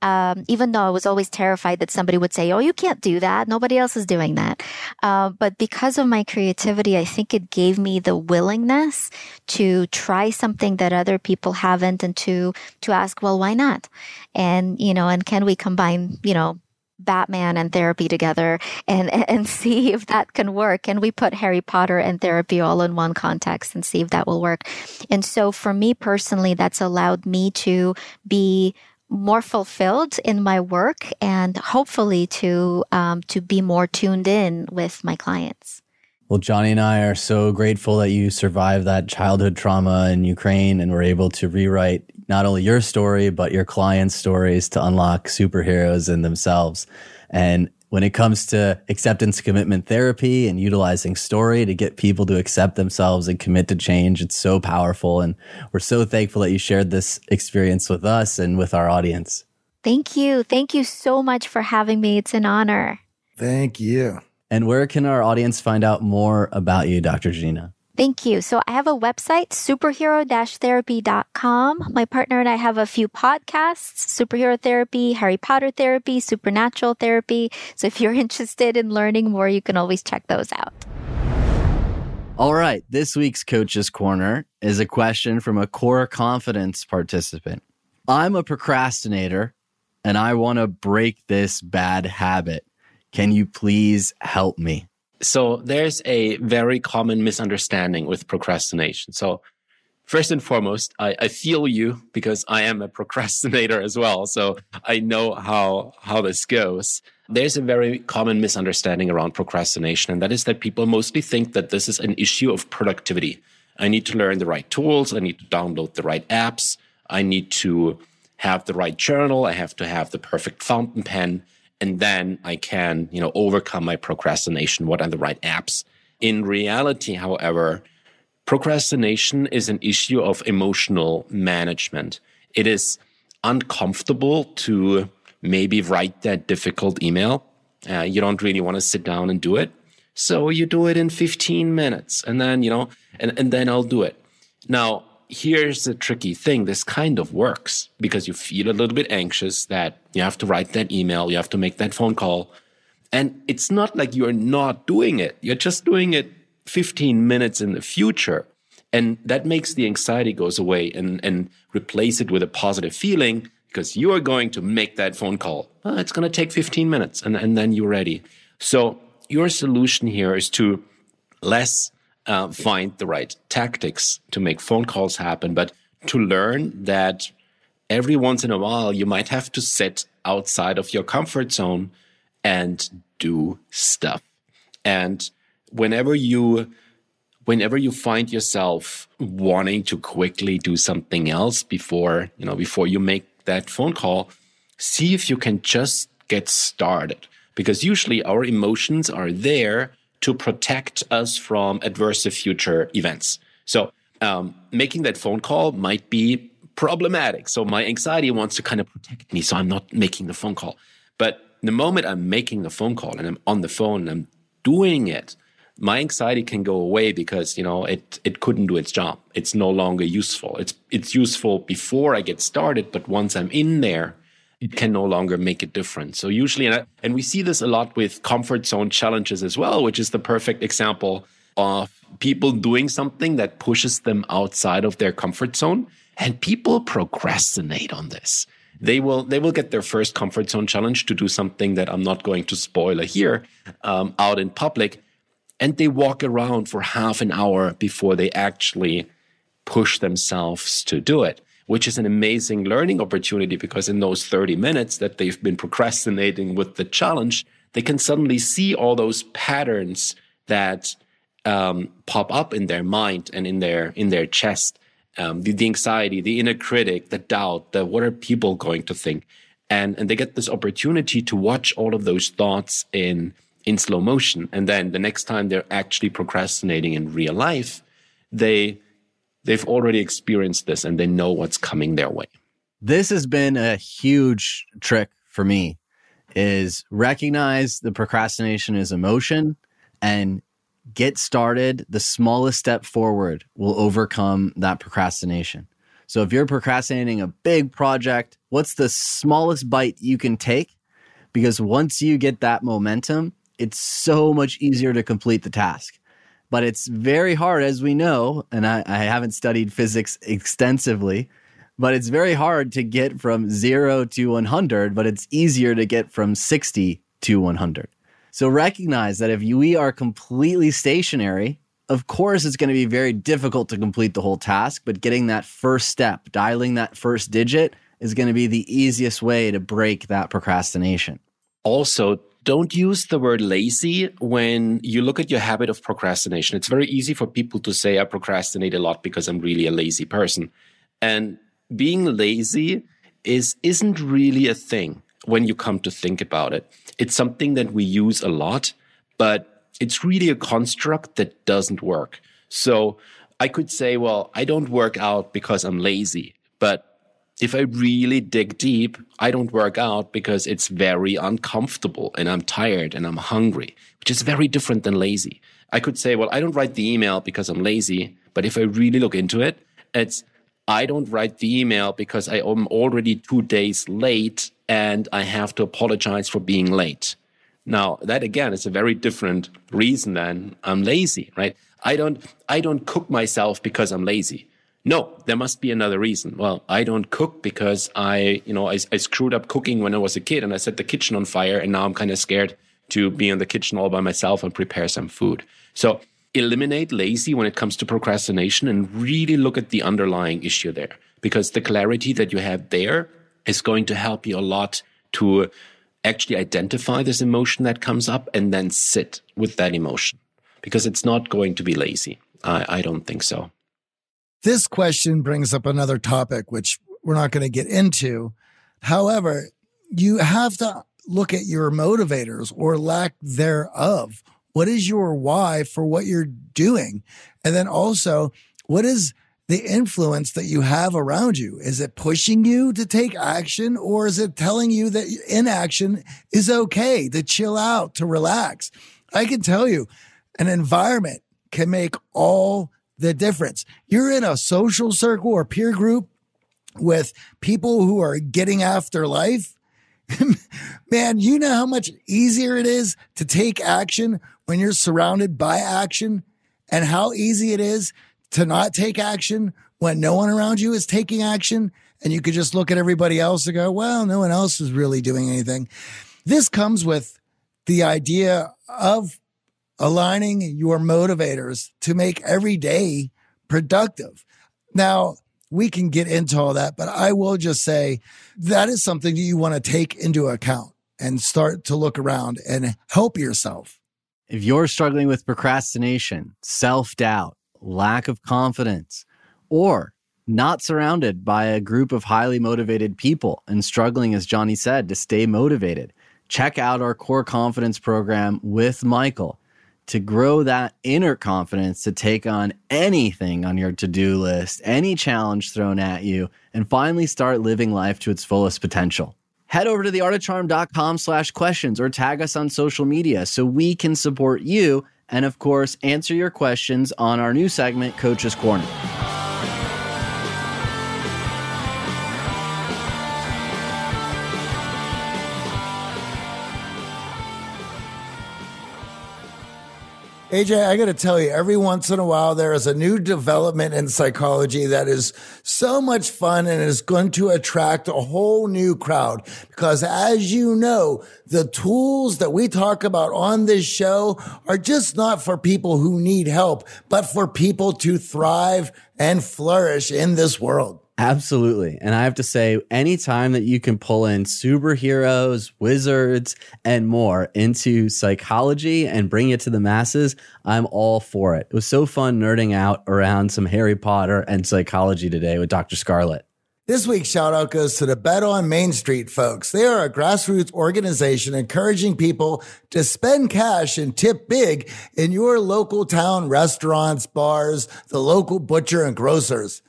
um, even though I was always terrified that somebody would say, "Oh, you can't do that. Nobody else is doing that." Uh, but because of my creativity, I think it gave me the willingness to try something that other people haven't, and to to ask, "Well, why not?" And you know, and can we combine, you know, Batman and therapy together and, and see if that can work. And we put Harry Potter and therapy all in one context and see if that will work. And so for me personally, that's allowed me to be more fulfilled in my work and hopefully to um, to be more tuned in with my clients. Well, Johnny and I are so grateful that you survived that childhood trauma in Ukraine and were able to rewrite not only your story, but your clients' stories to unlock superheroes in themselves. And when it comes to acceptance commitment therapy and utilizing story to get people to accept themselves and commit to change, it's so powerful. And we're so thankful that you shared this experience with us and with our audience. Thank you. Thank you so much for having me. It's an honor. Thank you. And where can our audience find out more about you, Dr. Janina? Thank you. So I have a website, superhero-therapy.com. My partner and I have a few podcasts, Superhero Therapy, Harry Potter Therapy, Supernatural Therapy. So if you're interested in learning more, you can always check those out. All right. This week's Coach's Corner is a question from a core confidence participant. I'm a procrastinator and I want to break this bad habit. Can you please help me? So there's a very common misunderstanding with procrastination. So first and foremost, I, I, feel you because I am a procrastinator as well. So I know how how this goes. There's a very common misunderstanding around procrastination, and that is that people mostly think that this is an issue of productivity. I need to learn the right tools, I need to download the right apps, I need to have the right journal, I have to have the perfect fountain pen and then I can, you know, overcome my procrastination. What are the right apps? In reality, however, procrastination is an issue of emotional management. It is uncomfortable to maybe write that difficult email. Uh, you don't really want to sit down and do it. So you do it in 15 minutes and then, you know, and, and then I'll do it. Now, here's the tricky thing this kind of works because you feel a little bit anxious that you have to write that email, you have to make that phone call. And it's not like you're not doing it, you're just doing it 15 minutes in the future. And that makes the anxiety goes away and, and replace it with a positive feeling because you are going to make that phone call. It's going to take 15 minutes and, and then you're ready. So your solution here is to less uh, find the right tactics to make phone calls happen, but to learn that every once in a while you might have to sit outside of your comfort zone and do stuff. And whenever you whenever you find yourself wanting to quickly do something else before, you know, before you make that phone call, see if you can just get started because usually our emotions are there to protect us from adverse future events. So um, making that phone call might be problematic. So my anxiety wants to kind of protect me, so I'm not making the phone call. But the moment I'm making the phone call and I'm on the phone and I'm doing it, my anxiety can go away because you know it it couldn't do its job. It's no longer useful. It's it's useful before I get started, but once I'm in there, it can no longer make a difference. So usually, and, I, and we see this a lot with comfort zone challenges as well, which is the perfect example of people doing something that pushes them outside of their comfort zone. And people procrastinate on this. They will they will get their first comfort zone challenge to do something that I'm not going to spoil here um, out in public, and they walk around for half an hour before they actually push themselves to do it which is an amazing learning opportunity because in those 30 minutes that they've been procrastinating with the challenge, they can suddenly see all those patterns that um, pop up in their mind and in their in their chest. Um, the, the anxiety, the inner critic, the doubt, the what are people going to think, and and they get this opportunity to watch all of those thoughts in in slow motion, and then the next time they're actually procrastinating in real life, they they've already experienced this and they know what's coming their way. This has been a huge trick for me is recognize the procrastination is emotion and get started. The smallest step forward will overcome that procrastination. So if you're procrastinating a big project, what's the smallest bite you can take? Because once you get that momentum, it's so much easier to complete the task but it's very hard, as we know. And I, I haven't studied physics extensively, but it's very hard to get from zero to 100, but it's easier to get from 60 to 100. So recognize that if we are completely stationary, of course, it's going to be very difficult to complete the whole task, but getting that first step, dialing that first digit, is going to be the easiest way to break that procrastination. Also, don't use the word lazy when you look at your habit of procrastination. It's very easy for people to say, I procrastinate a lot because I'm really a lazy person. And being lazy is, isn't really a thing when you come to think about it. It's something that we use a lot, but it's really a construct that doesn't work. So I could say, well, I don't work out because I'm lazy, but if I really dig deep, I don't work out because it's very uncomfortable and I'm tired and I'm hungry, which is very different than lazy. I could say, well, I don't write the email because I'm lazy. But if I really look into it, it's I don't write the email because I am already two days late and I have to apologize for being late. Now, that again is a very different reason than I'm lazy, right? I don't, I don't cook myself because I'm lazy. No, there must be another reason. Well, I don't cook because I, you know, I, I screwed up cooking when I was a kid and I set the kitchen on fire and now I'm kind of scared to be in the kitchen all by myself and prepare some food. So eliminate lazy when it comes to procrastination and really look at the underlying issue there because the clarity that you have there is going to help you a lot to actually identify this emotion that comes up and then sit with that emotion because it's not going to be lazy. I, I don't think so. This question brings up another topic, which we're not going to get into. However, you have to look at your motivators or lack thereof. What is your why for what you're doing? And then also, what is the influence that you have around you? Is it pushing you to take action or is it telling you that inaction is okay to chill out, to relax? I can tell you an environment can make all the difference. You're in a social circle or peer group with people who are getting after life. Man, you know how much easier it is to take action when you're surrounded by action and how easy it is to not take action when no one around you is taking action and you could just look at everybody else and go, well, no one else is really doing anything. This comes with the idea of aligning your motivators to make every day productive. Now, we can get into all that, but I will just say that is something that you want to take into account and start to look around and help yourself. If you're struggling with procrastination, self doubt, lack of confidence, or not surrounded by a group of highly motivated people and struggling, as Johnny said, to stay motivated, check out our core confidence program with Michael to grow that inner confidence to take on anything on your to do list, any challenge thrown at you, and finally start living life to its fullest potential. Head over to theartofcharm.com slash questions or tag us on social media so we can support you and, of course, answer your questions on our new segment, Coach's Corner. AJ, I got to tell you, every once in a while, there is a new development in psychology that is so much fun and is going to attract a whole new crowd. Because as you know, the tools that we talk about on this show are just not for people who need help, but for people to thrive and flourish in this world. Absolutely. And I have to say, anytime that you can pull in superheroes, wizards, and more into psychology and bring it to the masses, I'm all for it. It was so fun nerding out around some Harry Potter and psychology today with Dr. Scarlet. This week's shout out goes to the Bet on Main Street folks. They are a grassroots organization encouraging people to spend cash and tip big in your local town restaurants, bars, the local butcher and grocers.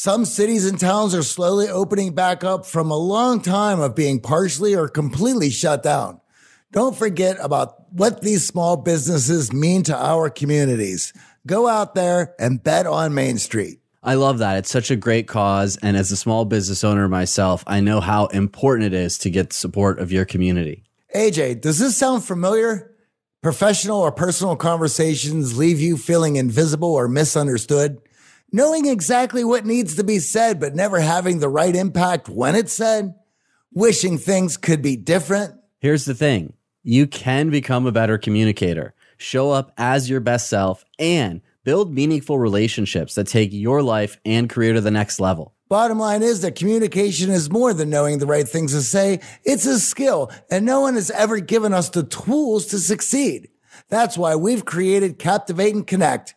Some cities and towns are slowly opening back up from a long time of being partially or completely shut down. Don't forget about what these small businesses mean to our communities. Go out there and bet on Main Street. I love that. It's such a great cause. And as a small business owner myself, I know how important it is to get the support of your community. AJ, does this sound familiar? Professional or personal conversations leave you feeling invisible or misunderstood? Knowing exactly what needs to be said, but never having the right impact when it's said? Wishing things could be different? Here's the thing you can become a better communicator, show up as your best self, and build meaningful relationships that take your life and career to the next level. Bottom line is that communication is more than knowing the right things to say. It's a skill, and no one has ever given us the tools to succeed. That's why we've created Captivate and Connect.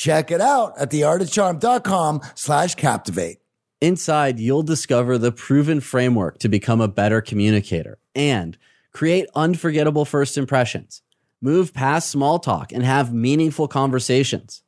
Check it out at theartofcharm.com slash captivate. Inside, you'll discover the proven framework to become a better communicator and create unforgettable first impressions. Move past small talk and have meaningful conversations.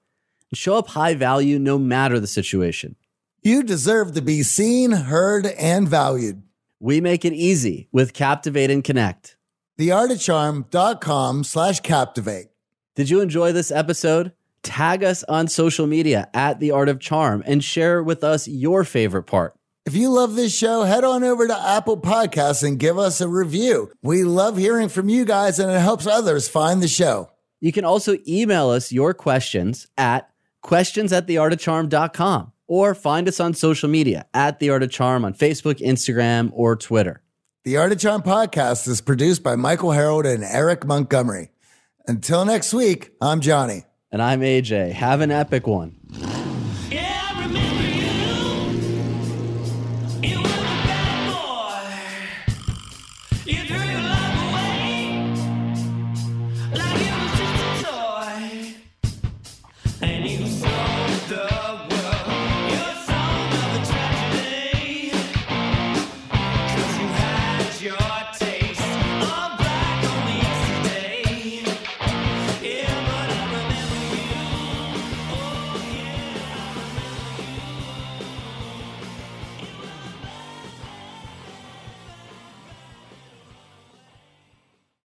And Show up high value no matter the situation. You deserve to be seen, heard, and valued. We make it easy with Captivate and Connect. Theartofcharm.com slash captivate. Did you enjoy this episode? Tag us on social media at The Art of Charm and share with us your favorite part. If you love this show, head on over to Apple Podcasts and give us a review. We love hearing from you guys and it helps others find the show. You can also email us your questions at questions at theartofcharm.com or find us on social media at The Art of Charm on Facebook, Instagram, or Twitter. The Art of Charm podcast is produced by Michael Harold and Eric Montgomery. Until next week, I'm Johnny. And I'm AJ. Have an epic one.